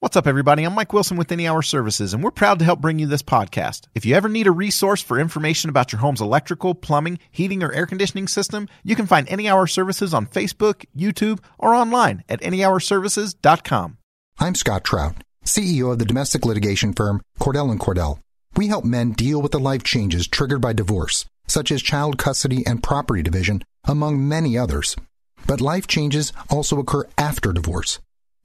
What's up, everybody? I'm Mike Wilson with Any Hour Services, and we're proud to help bring you this podcast. If you ever need a resource for information about your home's electrical, plumbing, heating, or air conditioning system, you can find Any Hour Services on Facebook, YouTube, or online at anyhourservices.com. I'm Scott Trout, CEO of the domestic litigation firm Cordell and Cordell. We help men deal with the life changes triggered by divorce, such as child custody and property division, among many others. But life changes also occur after divorce.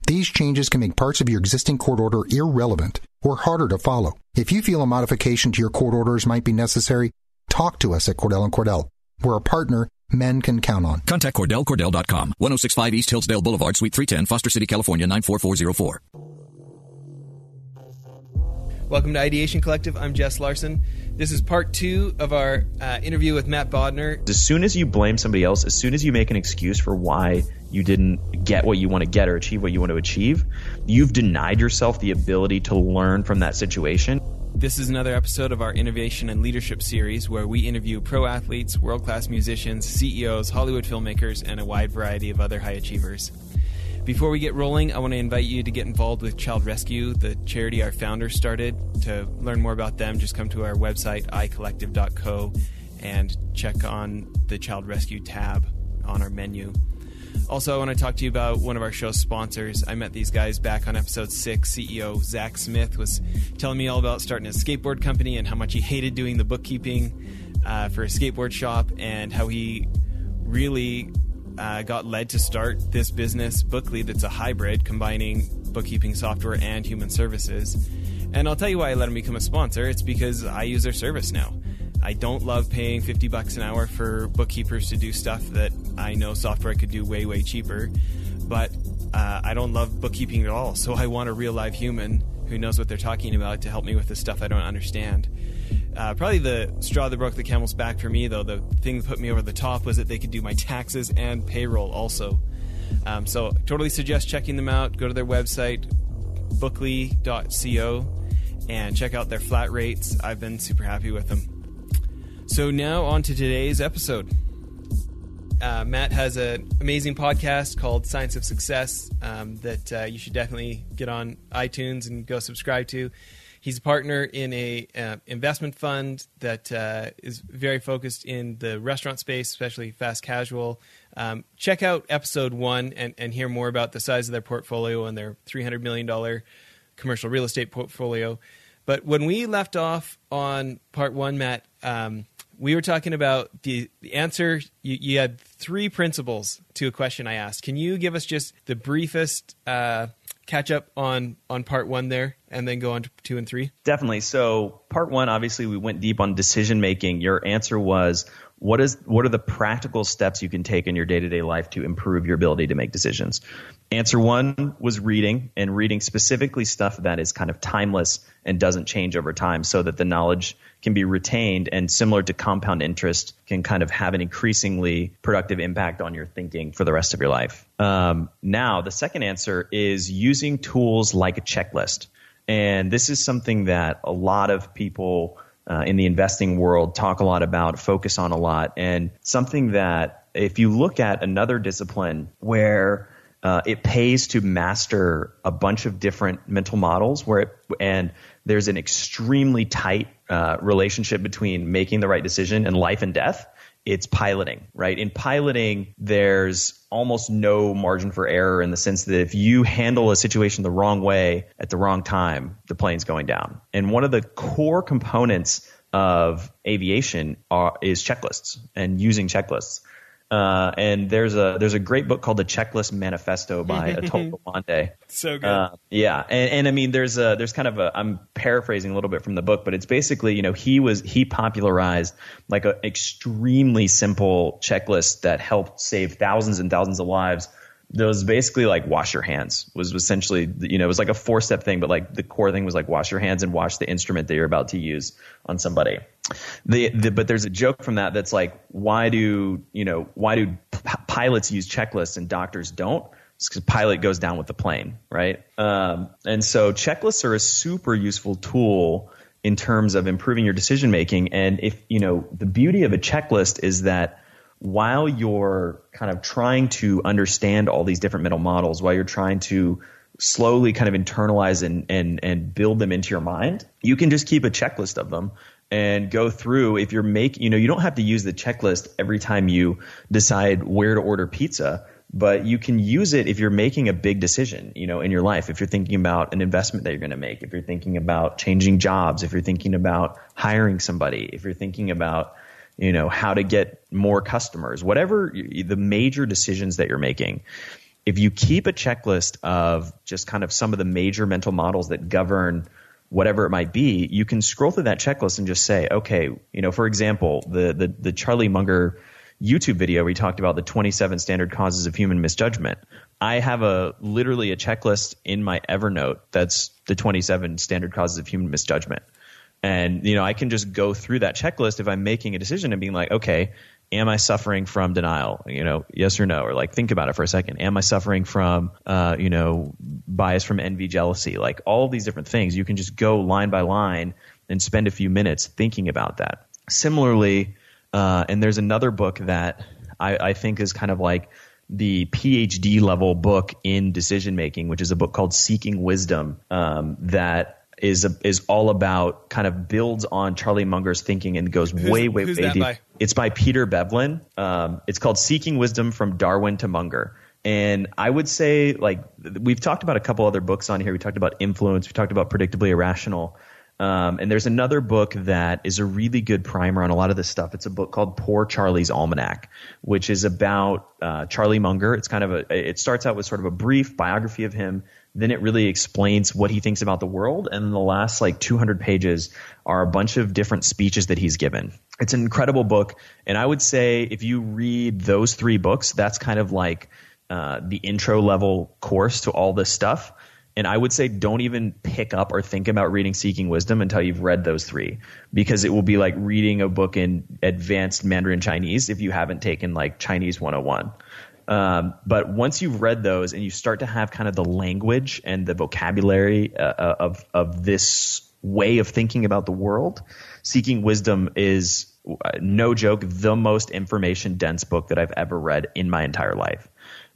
These changes can make parts of your existing court order irrelevant or harder to follow. If you feel a modification to your court orders might be necessary, talk to us at Cordell and Cordell. We're a partner men can count on. Contact CordellCordell.com, 1065 East Hillsdale Boulevard, Suite 310, Foster City, California, 94404. Welcome to Ideation Collective. I'm Jess Larson. This is part two of our uh, interview with Matt Bodnar. As soon as you blame somebody else, as soon as you make an excuse for why you didn't get what you want to get or achieve what you want to achieve, you've denied yourself the ability to learn from that situation. This is another episode of our Innovation and Leadership series where we interview pro athletes, world class musicians, CEOs, Hollywood filmmakers, and a wide variety of other high achievers. Before we get rolling, I want to invite you to get involved with Child Rescue, the charity our founder started. To learn more about them, just come to our website, icollective.co, and check on the Child Rescue tab on our menu. Also, I want to talk to you about one of our show's sponsors. I met these guys back on episode six. CEO Zach Smith was telling me all about starting a skateboard company and how much he hated doing the bookkeeping uh, for a skateboard shop and how he really uh, got led to start this business, Bookly, that's a hybrid combining bookkeeping software and human services. And I'll tell you why I let him become a sponsor. It's because I use their service now. I don't love paying 50 bucks an hour for bookkeepers to do stuff that I know software could do way, way cheaper. But uh, I don't love bookkeeping at all. So I want a real live human who knows what they're talking about to help me with the stuff I don't understand. Uh, probably the straw that broke the camel's back for me, though, the thing that put me over the top was that they could do my taxes and payroll also. Um, so, totally suggest checking them out. Go to their website, bookly.co, and check out their flat rates. I've been super happy with them. So, now on to today's episode. Uh, Matt has an amazing podcast called Science of Success um, that uh, you should definitely get on iTunes and go subscribe to. He's a partner in a uh, investment fund that uh, is very focused in the restaurant space, especially fast casual. Um, check out episode one and, and hear more about the size of their portfolio and their $300 million commercial real estate portfolio. But when we left off on part one, Matt, um, we were talking about the, the answer. You, you, had three principles to a question I asked. Can you give us just the briefest uh, catch up on on part one there and then go on to two and three? Definitely. So part one, obviously, we went deep on decision making. Your answer was what is what are the practical steps you can take in your day to day life to improve your ability to make decisions? Answer one was reading and reading specifically stuff that is kind of timeless and doesn't change over time so that the knowledge can be retained and similar to compound interest can kind of have an increasingly productive impact on your thinking for the rest of your life. Um, now, the second answer is using tools like a checklist. And this is something that a lot of people uh, in the investing world talk a lot about, focus on a lot, and something that if you look at another discipline where uh, it pays to master a bunch of different mental models where it, and there's an extremely tight uh, relationship between making the right decision and life and death it's piloting right? In piloting there's almost no margin for error in the sense that if you handle a situation the wrong way at the wrong time the plane's going down. And one of the core components of aviation are, is checklists and using checklists uh, and there's a there's a great book called The Checklist Manifesto by Atul Gawande. So good. Uh, yeah, and, and I mean there's a there's kind of a I'm paraphrasing a little bit from the book, but it's basically you know he was he popularized like an extremely simple checklist that helped save thousands and thousands of lives there was basically like wash your hands was essentially you know it was like a four step thing but like the core thing was like wash your hands and wash the instrument that you're about to use on somebody. The, the but there's a joke from that that's like why do you know why do p- pilots use checklists and doctors don't? Because pilot goes down with the plane right? Um, and so checklists are a super useful tool in terms of improving your decision making and if you know the beauty of a checklist is that while you're kind of trying to understand all these different mental models, while you're trying to slowly kind of internalize and and and build them into your mind, you can just keep a checklist of them and go through. If you're making you know you don't have to use the checklist every time you decide where to order pizza but you can use it if you're making a big decision you know in your life. If you're thinking about an investment that you're going to make if you're thinking about changing jobs if you're thinking about hiring somebody if you're thinking about you know how to get more customers whatever the major decisions that you're making if you keep a checklist of just kind of some of the major mental models that govern whatever it might be, you can scroll through that checklist and just say, okay, you know, for example, the the, the Charlie Munger YouTube video we talked about the 27 standard causes of human misjudgment. I have a literally a checklist in my Evernote that's the 27 standard causes of human misjudgment. And you know, I can just go through that checklist if I'm making a decision and being like, okay, am I suffering from denial? You know, yes or no, or like think about it for a second. Am I suffering from, uh, you know, bias from envy, jealousy? Like all these different things. You can just go line by line and spend a few minutes thinking about that. Similarly, uh, and there's another book that I, I think is kind of like the PhD level book in decision making, which is a book called Seeking Wisdom, um, that is a, is all about kind of builds on Charlie Munger's thinking and goes Who's- way way who's way deep. by? It's by Peter Bevlin. Um, it's called Seeking Wisdom from Darwin to Munger. And I would say, like, we've talked about a couple other books on here. We talked about influence. We talked about predictably irrational. Um, and there's another book that is a really good primer on a lot of this stuff. It's a book called Poor Charlie's Almanac, which is about uh, Charlie Munger. It's kind of a, it starts out with sort of a brief biography of him. Then it really explains what he thinks about the world. And the last like 200 pages are a bunch of different speeches that he's given. It's an incredible book. And I would say if you read those three books, that's kind of like uh, the intro level course to all this stuff. And I would say don't even pick up or think about reading Seeking Wisdom until you've read those three, because it will be like reading a book in advanced Mandarin Chinese if you haven't taken like Chinese 101. Um, but once you've read those and you start to have kind of the language and the vocabulary uh, of of this way of thinking about the world, Seeking Wisdom is uh, no joke the most information dense book that I've ever read in my entire life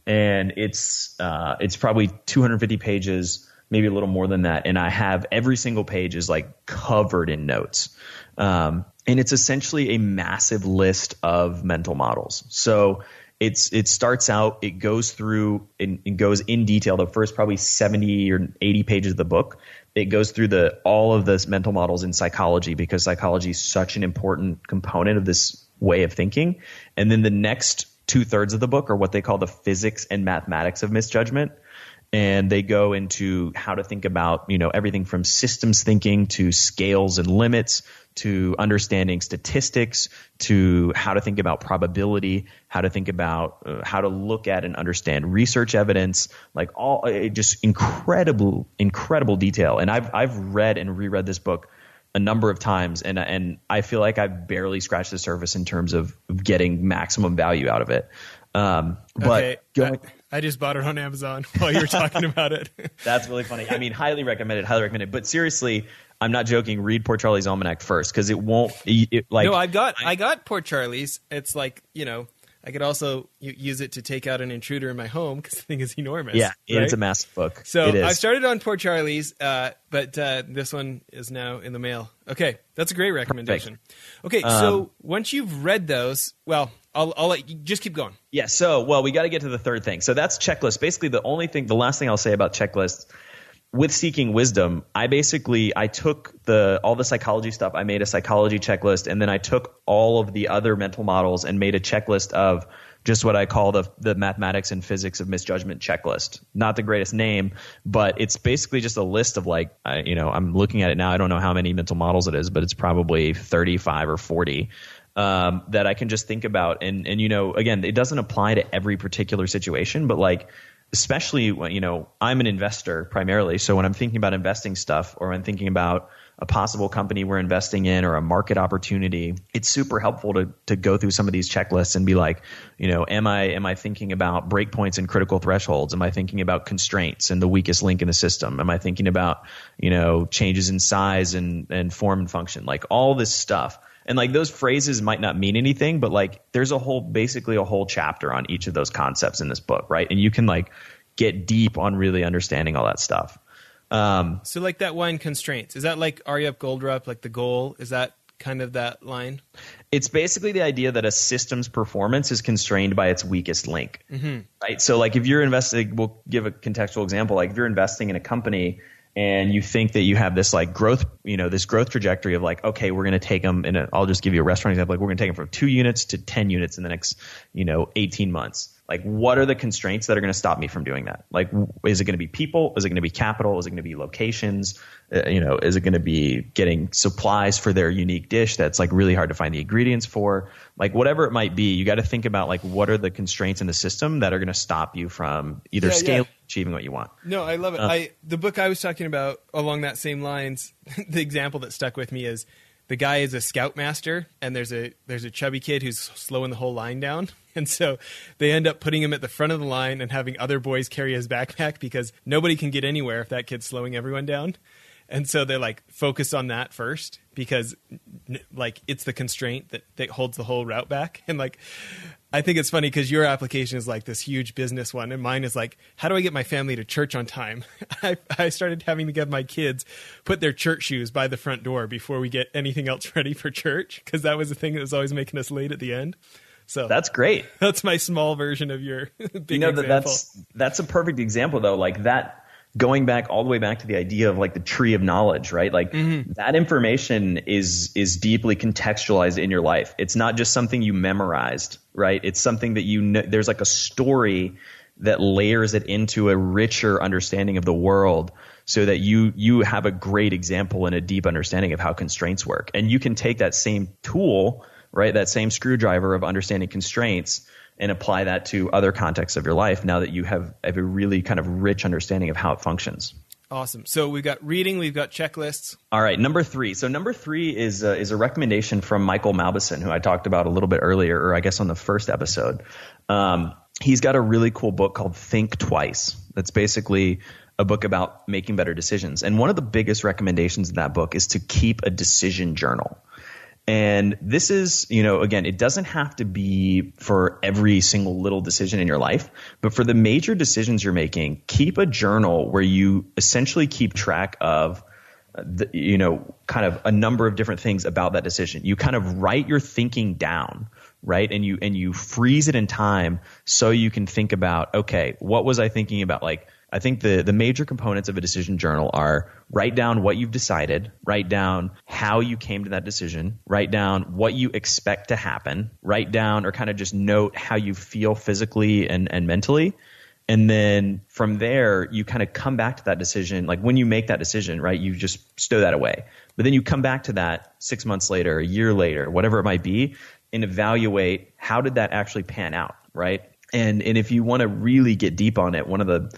and it's uh, it's probably 250 pages, maybe a little more than that. And I have every single page is like covered in notes, um, and it's essentially a massive list of mental models. So it's it starts out, it goes through, and it goes in detail. The first probably 70 or 80 pages of the book. It goes through the all of this mental models in psychology because psychology is such an important component of this way of thinking. And then the next two thirds of the book are what they call the physics and mathematics of misjudgment. And they go into how to think about, you know, everything from systems thinking to scales and limits to understanding statistics to how to think about probability, how to think about uh, how to look at and understand research evidence, like all uh, just incredible, incredible detail. And I've, I've read and reread this book a number of times, and and I feel like I've barely scratched the surface in terms of getting maximum value out of it. Um, but okay, going, I, I just bought it on Amazon while you were talking about it. that's really funny. I mean, highly recommended. Highly recommended. But seriously, I'm not joking. Read Poor Charlie's Almanac first because it won't. It, it- like no, I've got I got Poor Charlie's. It's like you know I could also use it to take out an intruder in my home because the thing is enormous. yeah, it's a massive book. So it is. I started on Poor Charlie's, uh, but uh, this one is now in the mail. Okay, that's a great recommendation. Okay, Um, so once you've read those, well, I'll, I'll let you just keep going. Yeah. So, well, we got to get to the third thing. So that's checklist. Basically, the only thing, the last thing I'll say about checklists with seeking wisdom, I basically I took the all the psychology stuff. I made a psychology checklist, and then I took all of the other mental models and made a checklist of just what I call the the mathematics and physics of misjudgment checklist. Not the greatest name, but it's basically just a list of like, I, you know, I'm looking at it now. I don't know how many mental models it is, but it's probably 35 or 40 um, that I can just think about. And and you know, again, it doesn't apply to every particular situation, but like especially when you know I'm an investor primarily. So when I'm thinking about investing stuff, or I'm thinking about a possible company we're investing in, or a market opportunity, it's super helpful to to go through some of these checklists and be like, you know, am I am I thinking about breakpoints and critical thresholds? Am I thinking about constraints and the weakest link in the system? Am I thinking about you know changes in size and and form and function? Like all this stuff. And like those phrases might not mean anything, but like there's a whole basically a whole chapter on each of those concepts in this book, right? And you can like get deep on really understanding all that stuff. Um, So like that one constraints. Is that like Aryeh Goldratt, like the goal? Is that kind of that line? it's basically the idea that a system's performance is constrained by its weakest link. Right. So, like, if you're investing, we'll give a contextual example. Like, if you're investing in a company and you think that you have this like growth, you know, this growth trajectory of like, okay, we're going to take them and I'll just give you a restaurant example. Like, we're going to take them from two units to 10 units in the next, you know, 18 months. Like, what are the constraints that are going to stop me from doing that? Like, is it going to be people? Is it going to be capital? Is it going to be locations? Uh, you know, is it going to be getting supplies for their unique dish that's like really hard to find the ingredients for? Like, whatever it might be, you got to think about like what are the constraints in the system that are going to stop you from either Yeah, yeah. achieving what you want. No, I love it. Uh. I the book I was talking about along that same lines. the example that stuck with me is the guy is a scoutmaster, and there's a there's a chubby kid who's slowing the whole line down, and so they end up putting him at the front of the line and having other boys carry his backpack because nobody can get anywhere if that kid's slowing everyone down. And so they like focus on that first because like it's the constraint that, that holds the whole route back. And like, I think it's funny because your application is like this huge business one, and mine is like, how do I get my family to church on time? I, I started having to get my kids put their church shoes by the front door before we get anything else ready for church because that was the thing that was always making us late at the end. So That's great. that's my small version of your big you know that example. that's that's a perfect example though like that going back all the way back to the idea of like the tree of knowledge right? Like mm-hmm. that information is is deeply contextualized in your life. It's not just something you memorized right? It's something that you know there's like a story that layers it into a richer understanding of the world so that you you have a great example and a deep understanding of how constraints work. And you can take that same tool right that same screwdriver of understanding constraints and apply that to other contexts of your life now that you have, have a really kind of rich understanding of how it functions. awesome. So we've got reading, we've got checklists. All right, number three. So number three is uh, is a recommendation from Michael Mauboussin, who I talked about a little bit earlier, or I guess on the first episode. Um, he's got a really cool book called Think Twice. That's basically a book about making better decisions. And one of the biggest recommendations in that book is to keep a decision journal. And this is, you know, again, it doesn't have to be for every single little decision in your life, but for the major decisions you're making, keep a journal where you essentially keep track of, uh, the, you know, kind of a number of different things about that decision. You kind of write your thinking down, right? And you, and you freeze it in time so you can think about, okay, what was I thinking about? Like, I think the, the major components of a decision journal are write down what you've decided, write down how you came to that decision, write down what you expect to happen, write down or kind of just note how you feel physically and, and mentally. And then from there, you kind of come back to that decision. Like when you make that decision, right, you just stow that away. But then you come back to that six months later, a year later, whatever it might be, and evaluate how did that actually pan out, right? And and if you want to really get deep on it, one of the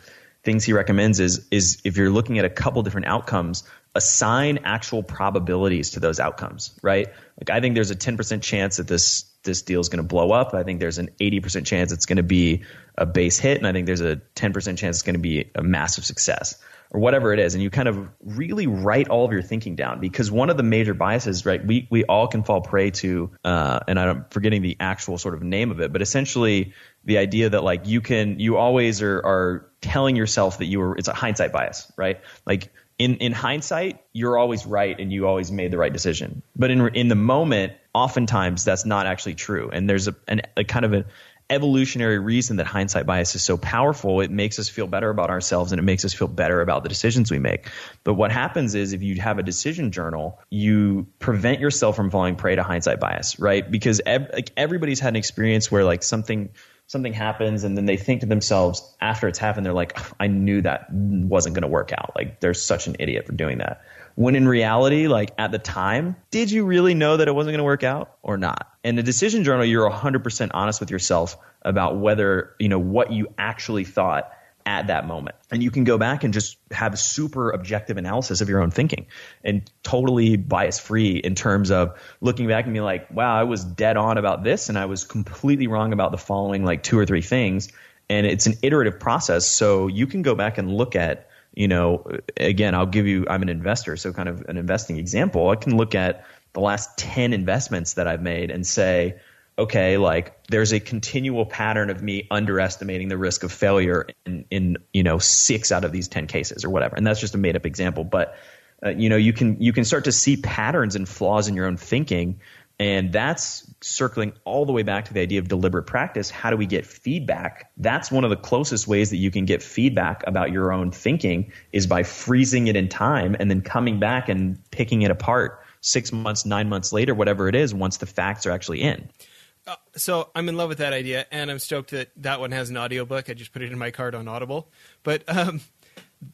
things he recommends is is if you're looking at a couple different outcomes, assign actual probabilities to those outcomes, right? Like I think there's a 10% chance that this this deal is going to blow up. I think there's an 80% chance it's going to be a base hit, and I think there's a 10% chance it's going to be a massive success or whatever it is. And you kind of really write all of your thinking down because one of the major biases, right? We we all can fall prey to, uh, and I'm forgetting the actual sort of name of it, but essentially the idea that like you can you always are are telling yourself that you were it's a hindsight bias, right? Like in in hindsight, you're always right and you always made the right decision. But in in the moment, oftentimes that's not actually true. And there's a, an, a kind of an evolutionary reason that hindsight bias is so powerful. It makes us feel better about ourselves and it makes us feel better about the decisions we make. But what happens is if you have a decision journal, you prevent yourself from falling prey to hindsight bias, right? Because ev- like everybody's had an experience where like something something happens and then they think to themselves after it's happened they're like i knew that wasn't going to work out like they're such an idiot for doing that when in reality like at the time did you really know that it wasn't going to work out or not in a decision journal you're 100% honest with yourself about whether you know what you actually thought at that moment. And you can go back and just have a super objective analysis of your own thinking and totally bias free in terms of looking back and being like, wow, I was dead on about this and I was completely wrong about the following like two or three things. And it's an iterative process. So you can go back and look at, you know, again, I'll give you, I'm an investor, so kind of an investing example. I can look at the last 10 investments that I've made and say, okay, like there's a continual pattern of me underestimating the risk of failure in, in you know six out of these ten cases or whatever, and that's just a made up example. But uh, you know you can you can start to see patterns and flaws in your own thinking, and that's circling all the way back to the idea of deliberate practice. How do we get feedback? That's one of the closest ways that you can get feedback about your own thinking is by freezing it in time and then coming back and picking it apart six months, nine months later, whatever it is, once the facts are actually in. Uh, so I'm in love with that idea, and I'm stoked that that one has an audiobook. I just put it in my card on Audible. But um,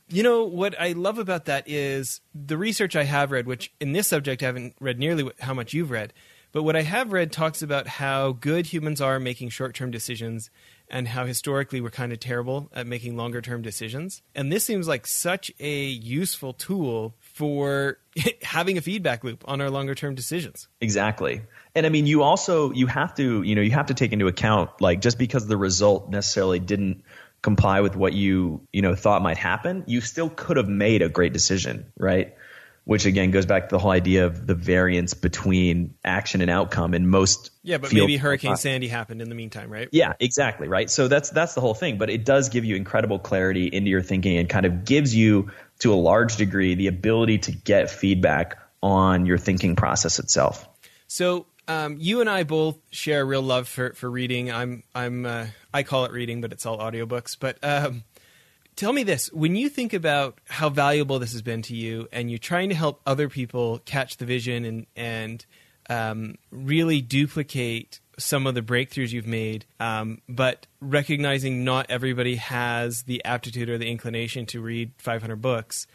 you know what I love about that is the research I have read, which in this subject I haven't read nearly how much you've read, but what I have read talks about how good humans are making short-term decisions and how historically we're kind of terrible at making longer-term decisions. And this seems like such a useful tool for having a feedback loop on our longer term decisions. Exactly. And I mean you also you have to, you know, you have to take into account like just because the result necessarily didn't comply with what you, you know, thought might happen, you still could have made a great decision, right? Which again goes back to the whole idea of the variance between action and outcome in most Yeah, but maybe Hurricane Sandy happened in the meantime, right? Yeah, exactly, right? So that's that's the whole thing, but it does give you incredible clarity into your thinking and kind of gives you to a large degree the ability to get feedback on your thinking process itself. So um, you and I both share a real love for, for reading. I'm I'm uh, I call it reading, but it's all audiobooks. But um, tell me this: when you think about how valuable this has been to you, and you're trying to help other people catch the vision and and um, really duplicate some of the breakthroughs you've made, um, but recognizing not everybody has the aptitude or the inclination to read 500 books.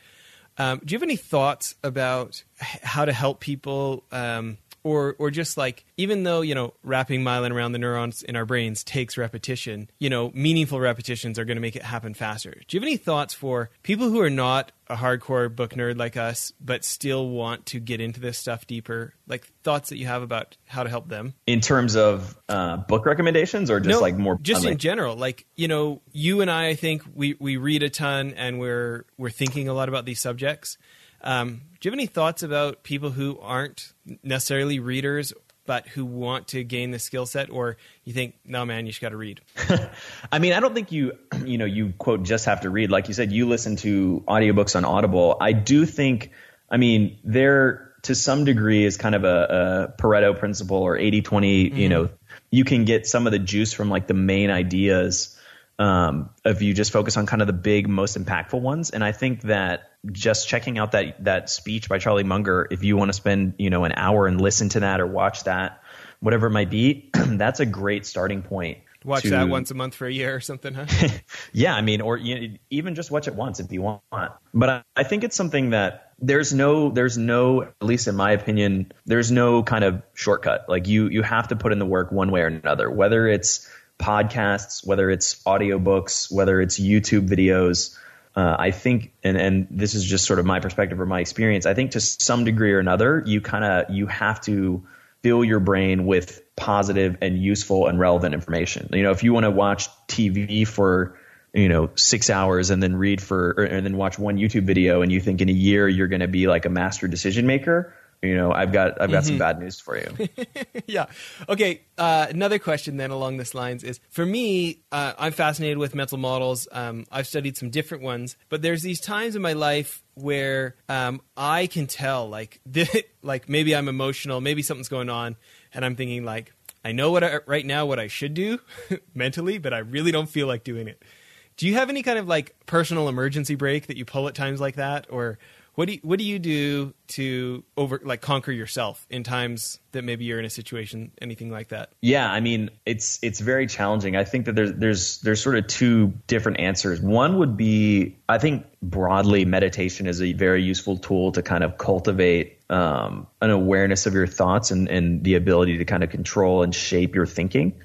Um, do you have any thoughts about how to help people um, or or just like even though you know wrapping myelin around the neurons in our brains takes repetition you know meaningful repetitions are going to make it happen faster. Do you have any thoughts for people who are not a hardcore book nerd like us but still want to get into this stuff deeper? Like thoughts that you have about how to help them? In terms of uh, book recommendations or just no, like more just in general. Like you know you and i i think we we read a ton and we're we're thinking a lot about these subjects um, do you have any thoughts about people who aren't necessarily readers but who want to gain the skill set or you think no man you just got to read i mean i don't think you you know you quote just have to read. Like you said you listen to audiobooks on audible. I do think i mean there to some degree is kind of a, a pareto principle or 80 20 mm-hmm. you know you can get some of the juice from like the main ideas um, if you just focus on kind of the big, most impactful ones. And I think that just checking out that that speech by Charlie Munger, if you want to spend you know an hour and listen to that or watch that, whatever it might be, that's a great starting point. Watch to, that once a month for a year or something, huh? yeah, I mean, or you know, even just watch it once if you want. But I, I think it's something that there's no there's no at least in my opinion there's no kind of shortcut like you you have to put in the work one way or another whether it's podcasts, whether it's audiobooks, whether it's YouTube videos. Uh, I think, and, and this is just sort of my perspective or my experience. I think to some degree or another, you kind of you have to fill your brain with positive and useful and relevant information. You know, if you want to watch TV for you know six hours and then read for or, and then watch one YouTube video and you think in a year you're going to be like a master decision maker, you know, I've got I've got mm-hmm. some bad news for you. yeah. Okay. Uh, another question then along this lines is for me, uh, I'm fascinated with mental models. Um, I've studied some different ones, but there's these times in my life where um, I can tell, like, like maybe I'm emotional, maybe something's going on, and I'm thinking like, I know what I, right now what I should do mentally, but I really don't feel like doing it. Do you have any kind of like personal emergency brake that you pull at times like that, or what do you, what do you do to over like conquer yourself in times that maybe you're in a situation anything like that? Yeah, I mean it's it's very challenging. I think that there's there's there's sort of two different answers. One would be I think broadly meditation is a very useful tool to kind of cultivate um, an awareness of your thoughts and, and the ability to kind of control and shape your thinking.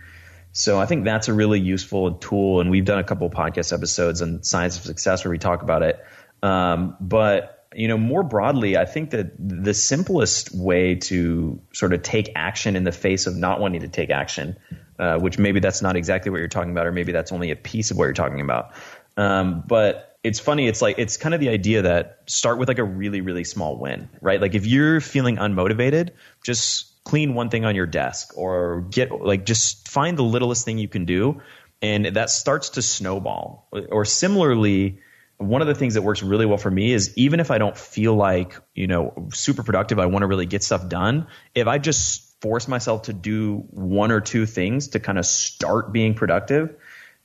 So I think that's a really useful tool, and we've done a couple podcast episodes on science of success where we talk about it. Um, but you know, more broadly, I think that the simplest way to sort of take action in the face of not wanting to take action, uh, which maybe that's not exactly what you're talking about, or maybe that's only a piece of what you're talking about. Um, but it's funny. It's like it's kind of the idea that start with like a really really small win, right? Like if you're feeling unmotivated, just clean one thing on your desk or get like just find the littlest thing you can do and that starts to snowball or similarly one of the things that works really well for me is even if I don't feel like, you know, super productive, I want to really get stuff done. If I just force myself to do one or two things to kind of start being productive,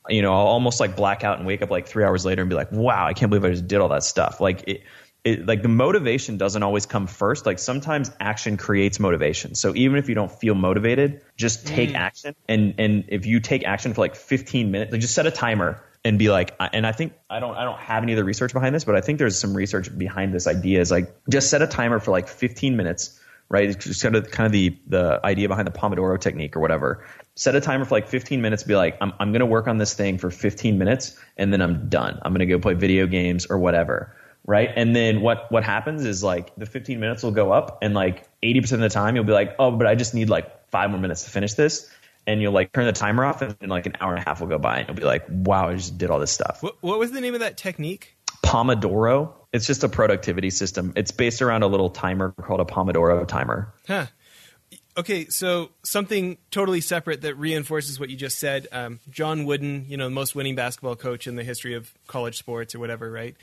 you know, I'll almost like black out and wake up like three hours later and be like, wow, I can't believe I just did all that stuff. Like it, it, like the motivation doesn't always come first. Like sometimes action creates motivation. So even if you don't feel motivated, just take mm. action. And and if you take action for like 15 minutes, like just set a timer and be like and i think i don't i don't have any of the research behind this but i think there's some research behind this idea is like just set a timer for like 15 minutes right? It's just kind of kind of the the idea behind the pomodoro technique or whatever. Set a timer for like 15 minutes be like i'm, I'm going to work on this thing for 15 minutes and then i'm done. I'm going to go play video games or whatever right? And then what what happens is like the 15 minutes will go up and like 80% of the time you'll be like oh but i just need like five more minutes to finish this and you'll like turn the timer off and like an hour and a half will go by and you'll be like wow i just did all this stuff. What, what was the name of that technique? Pomodoro. It's just a productivity system. It's based around a little timer called a pomodoro timer. Huh. Okay so something totally separate that reinforces what you just said. Um, john wooden you know the most winning basketball coach in the history of college sports or whatever right?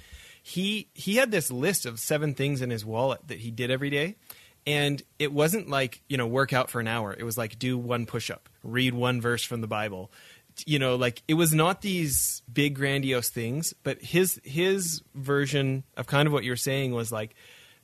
He he had this list of seven things in his wallet that he did every day and it wasn't like you know work out for an hour. It was like do one push-up read one verse from the bible. You know like it was not these big grandiose things but his his version of kind of what you're saying was like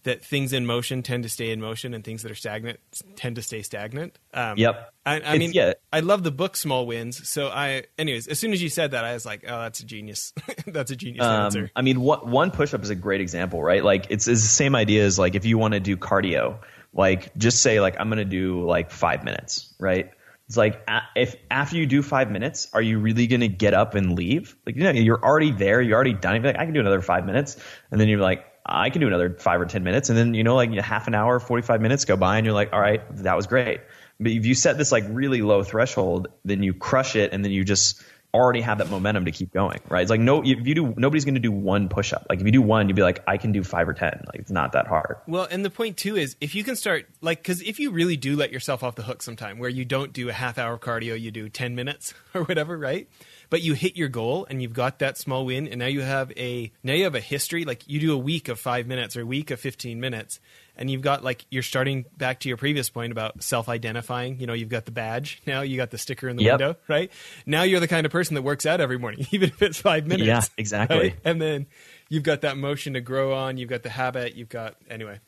that things in motion tend to stay in motion and things that are stagnant tend to stay stagnant. Um, yep. I, I mean, yeah. I love the book Small Wins. So I, anyways, as soon as you said that, I was like, oh, that's a genius. that's a genius um, answer. I mean, what, one push up is a great example, right? Like it's, it's the same idea as like if you want to do cardio, like just say like I'm going to do like five minutes, right? It's like if after you do five minutes, are you really going to get up and leave? Like you know, you're already there, you're already done. You're like I can do another five minutes, and then you're like I can do another five or ten minutes, and then you know like half an hour, forty five minutes go by, and you're like, all right, that was great. But if you set this like really low threshold, then you crush it, and then you just already have that momentum to keep going, right? It's like no, if you do, nobody's going to do one push up. Like if you do one, you'd be like, I can do five or ten. Like it's not that hard. Well, and the point too is if you can start like because if you really do let yourself off the hook sometime, where you don't do a half hour cardio, you do ten minutes or whatever, right? But you hit your goal and you've got that small win, and now you have a now you have a history. Like you do a week of five minutes or a week of fifteen minutes, and you've got like you're starting back to your previous point about self-identifying you know you've got the badge now you got the sticker in the yep. window right now you're the kind of person that works out every morning even if it's five minutes yeah exactly right? and then you've got that motion to grow on you've got the habit you've got anyway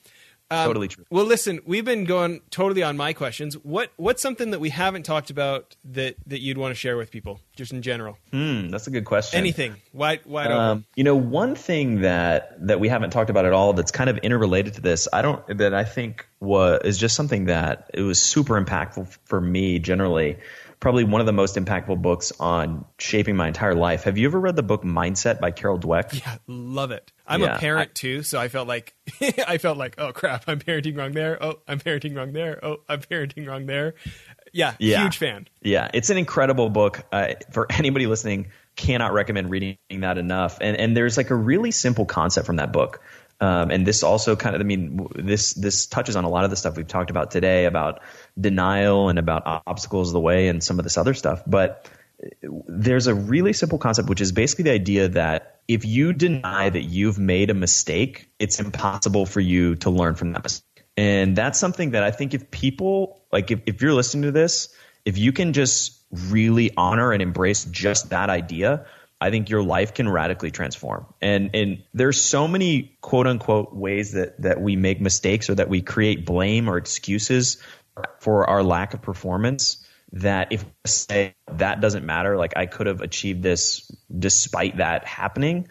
um, totally true. Well, listen, we've been going totally on my questions. What what's something that we haven't talked about that that you'd want to share with people, just in general? Hmm, that's a good question. Anything? Why? Why? Um, you know, one thing that that we haven't talked about at all that's kind of interrelated to this. I don't that I think was is just something that it was super impactful for me generally probably one of the most impactful books on shaping my entire life. Have you ever read the book Mindset by Carol Dweck? Yeah, love it. I'm yeah, a parent I, too, so I felt like I felt like, oh crap, I'm parenting wrong there. Oh, I'm parenting wrong there. Oh, I'm parenting wrong there. Yeah, yeah. huge fan. Yeah, it's an incredible book. Uh, for anybody listening, cannot recommend reading that enough. And and there's like a really simple concept from that book. Um, and this also kind of, I mean, this this touches on a lot of the stuff we've talked about today about denial and about obstacles of the way and some of this other stuff. But there's a really simple concept, which is basically the idea that if you deny that you've made a mistake, it's impossible for you to learn from that mistake. And that's something that I think if people, like if, if you're listening to this, if you can just really honor and embrace just that idea, I think your life can radically transform. And and there's so many quote unquote ways that that we make mistakes or that we create blame or excuses for our lack of performance that if say that doesn't matter, like I could have achieved this despite that happening,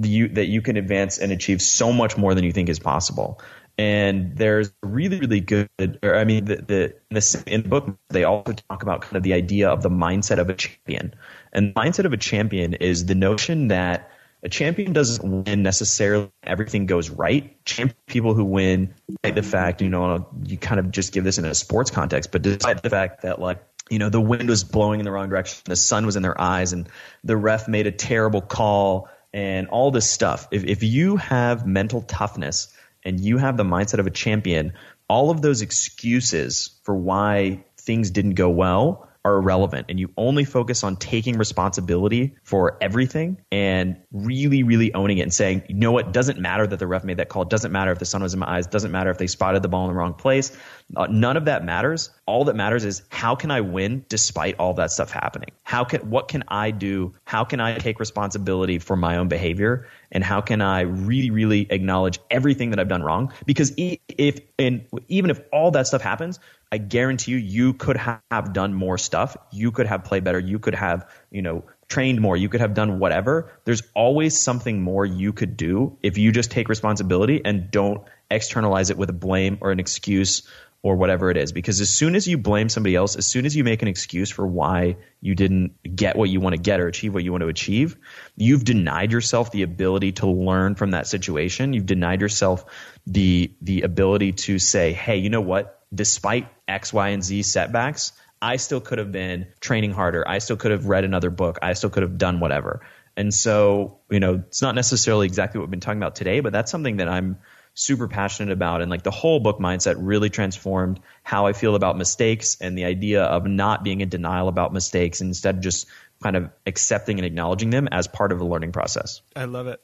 you, that you can advance and achieve so much more than you think is possible. And there's really, really good, or I mean, the, the, in, the, in the book, they also talk about kind of the idea of the mindset of a champion. And the mindset of a champion is the notion that a champion doesn't win necessarily everything goes right. Champion people who win, despite the fact, you know, you kind of just give this in a sports context, but despite the fact that like, you know, the wind was blowing in the wrong direction, the sun was in their eyes, and the ref made a terrible call and all this stuff. If if you have mental toughness and you have the mindset of a champion, all of those excuses for why things didn't go well are irrelevant and you only focus on taking responsibility for everything and really, really owning it and saying, you know what, doesn't matter that the ref made that call. Doesn't matter if the sun was in my eyes. Doesn't matter if they spotted the ball in the wrong place. Uh, none of that matters. All that matters is how can I win despite all that stuff happening? How can, what can I do? How can I take responsibility for my own behavior? And how can I really, really acknowledge everything that I've done wrong? Because if, and even if all that stuff happens, I guarantee you, you could have done more stuff. You could have played better. You could have, you know, trained more. You could have done whatever. There's always something more you could do if you just take responsibility and don't externalize it with a blame or an excuse or whatever it is. Because as soon as you blame somebody else, as soon as you make an excuse for why you didn't get what you want to get or achieve what you want to achieve, you've denied yourself the ability to learn from that situation. You've denied yourself the the ability to say, "Hey, you know what? Despite X, Y, and Z setbacks, I still could have been training harder. I still could have read another book. I still could have done whatever. And so, you know, it's not necessarily exactly what we've been talking about today, but that's something that I'm super passionate about. And like the whole book mindset really transformed how I feel about mistakes and the idea of not being in denial about mistakes and instead of just kind of accepting and acknowledging them as part of the learning process. I love it.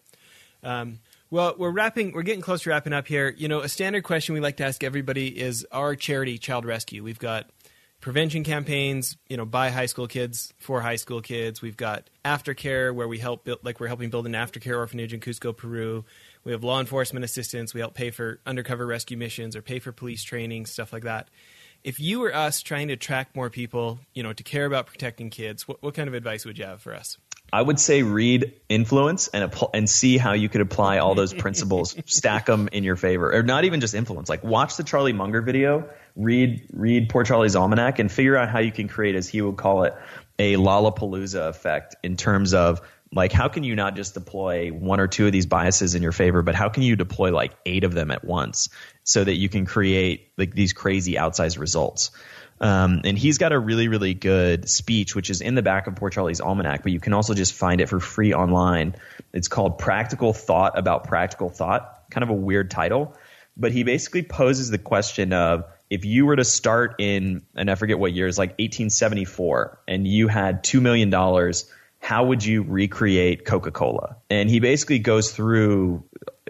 Um, well, we're wrapping. We're getting close to wrapping up here. You know, a standard question we like to ask everybody is our charity, Child Rescue. We've got prevention campaigns, you know, by high school kids for high school kids. We've got aftercare where we help build, like we're helping build an aftercare orphanage in Cusco, Peru. We have law enforcement assistance. We help pay for undercover rescue missions or pay for police training, stuff like that. If you were us trying to attract more people, you know, to care about protecting kids, what, what kind of advice would you have for us? I would say read influence and and see how you could apply all those principles, stack them in your favor, or not even just influence. Like watch the Charlie Munger video, read read Poor Charlie's Almanac, and figure out how you can create, as he would call it, a Lollapalooza effect in terms of like how can you not just deploy one or two of these biases in your favor, but how can you deploy like eight of them at once so that you can create like these crazy outsized results. Um, and he's got a really, really good speech, which is in the back of Poor Charlie's Almanac, but you can also just find it for free online. It's called Practical Thought About Practical Thought, kind of a weird title. But he basically poses the question of if you were to start in, and I forget what year, it's like 1874, and you had $2 million, how would you recreate Coca Cola? And he basically goes through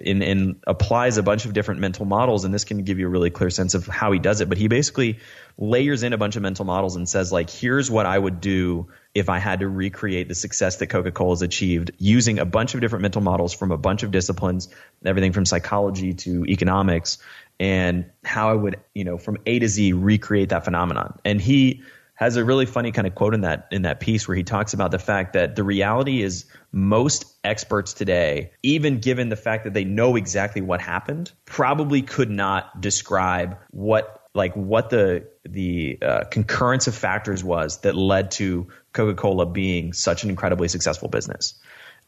and, applies a bunch of different mental models, and this can give you a really clear sense of how he does it. But he basically layers in a bunch of mental models and says, like, here's what I would do if I had to recreate the success that Coca Cola has achieved using a bunch of different mental models from a bunch of disciplines, everything from psychology to economics, and how I would, you know, from A to Z recreate that phenomenon. And he has a really funny kind of quote in that in that piece where he talks about the fact that the reality is most experts today, even given the fact that they know exactly what happened, probably could not describe what like what the the uh, concurrence of factors was that led to Coca-Cola being such an incredibly successful business.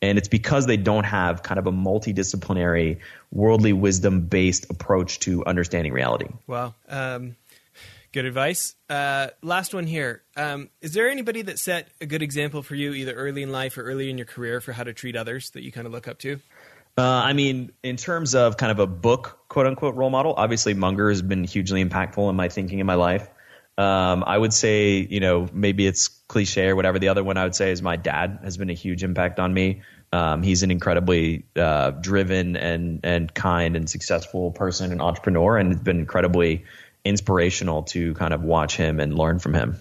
And it's because they don't have kind of a multidisciplinary, worldly wisdom based approach to understanding reality. Wow. Um, Good advice. Uh, last one here. Um, is there anybody that set a good example for you, either early in life or early in your career, for how to treat others that you kind of look up to? Uh, I mean, in terms of kind of a book, quote unquote, role model, obviously Munger has been hugely impactful in my thinking in my life. Um, I would say, you know, maybe it's cliche or whatever. The other one I would say is my dad has been a huge impact on me. Um, he's an incredibly uh, driven and and kind and successful person and entrepreneur, and has been incredibly inspirational to kind of watch him and learn from him.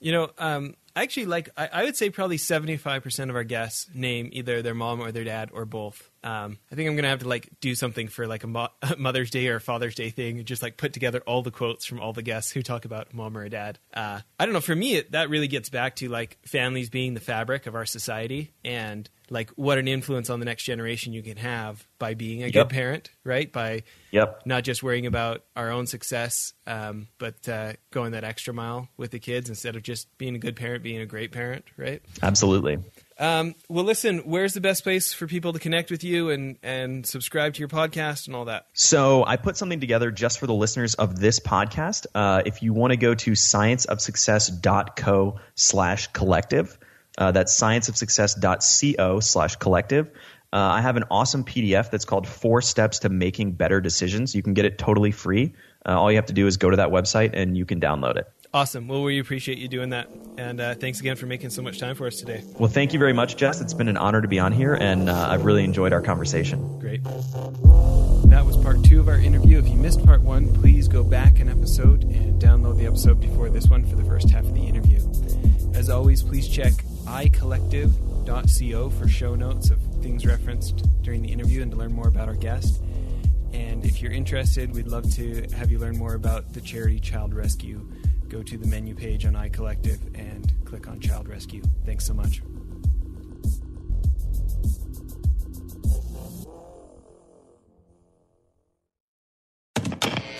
You know, um, I actually, like I, I, would say, probably seventy-five percent of our guests name either their mom or their dad or both. Um, I think I'm gonna have to like do something for like a, Mo- Mother's Day or Father's Day thing, just like put together all the quotes from all the guests who talk about mom or a dad. Uh, I don't know. For me, it, that really gets back to like families being the fabric of our society, and like what an influence on the next generation you can have by being a yep. good parent, right? By yep. not just worrying about our own success, um, but uh, going that extra mile with the kids instead of just being a good parent, being a great parent, right? Absolutely. Um, well, listen, where's the best place for people to connect with you and, and subscribe to your podcast and all that? So I put something together just for the listeners of this podcast. Uh, if you want to go to scienceofsuccess.co slash collective, uh, that's scienceofsuccess.co slash collective. Uh, I have an awesome PDF that's called Four Steps to Making Better Decisions. You can get it totally free. Uh, all you have to do is go to that website and you can download it. Awesome. Well, we appreciate you doing that. And uh, thanks again for making so much time for us today. Well, thank you very much, Jess. It's been an honor to be on here, and uh, I've really enjoyed our conversation. Great. That was part two of our interview. If you missed part one, please go back an episode and download the episode before this one for the first half of the interview. As always, please check icollective.co for show notes of things referenced during the interview and to learn more about our guest. And if you're interested, we'd love to have you learn more about the charity Child Rescue. Go to the menu page on iCollective and click on Child Rescue. Thanks so much.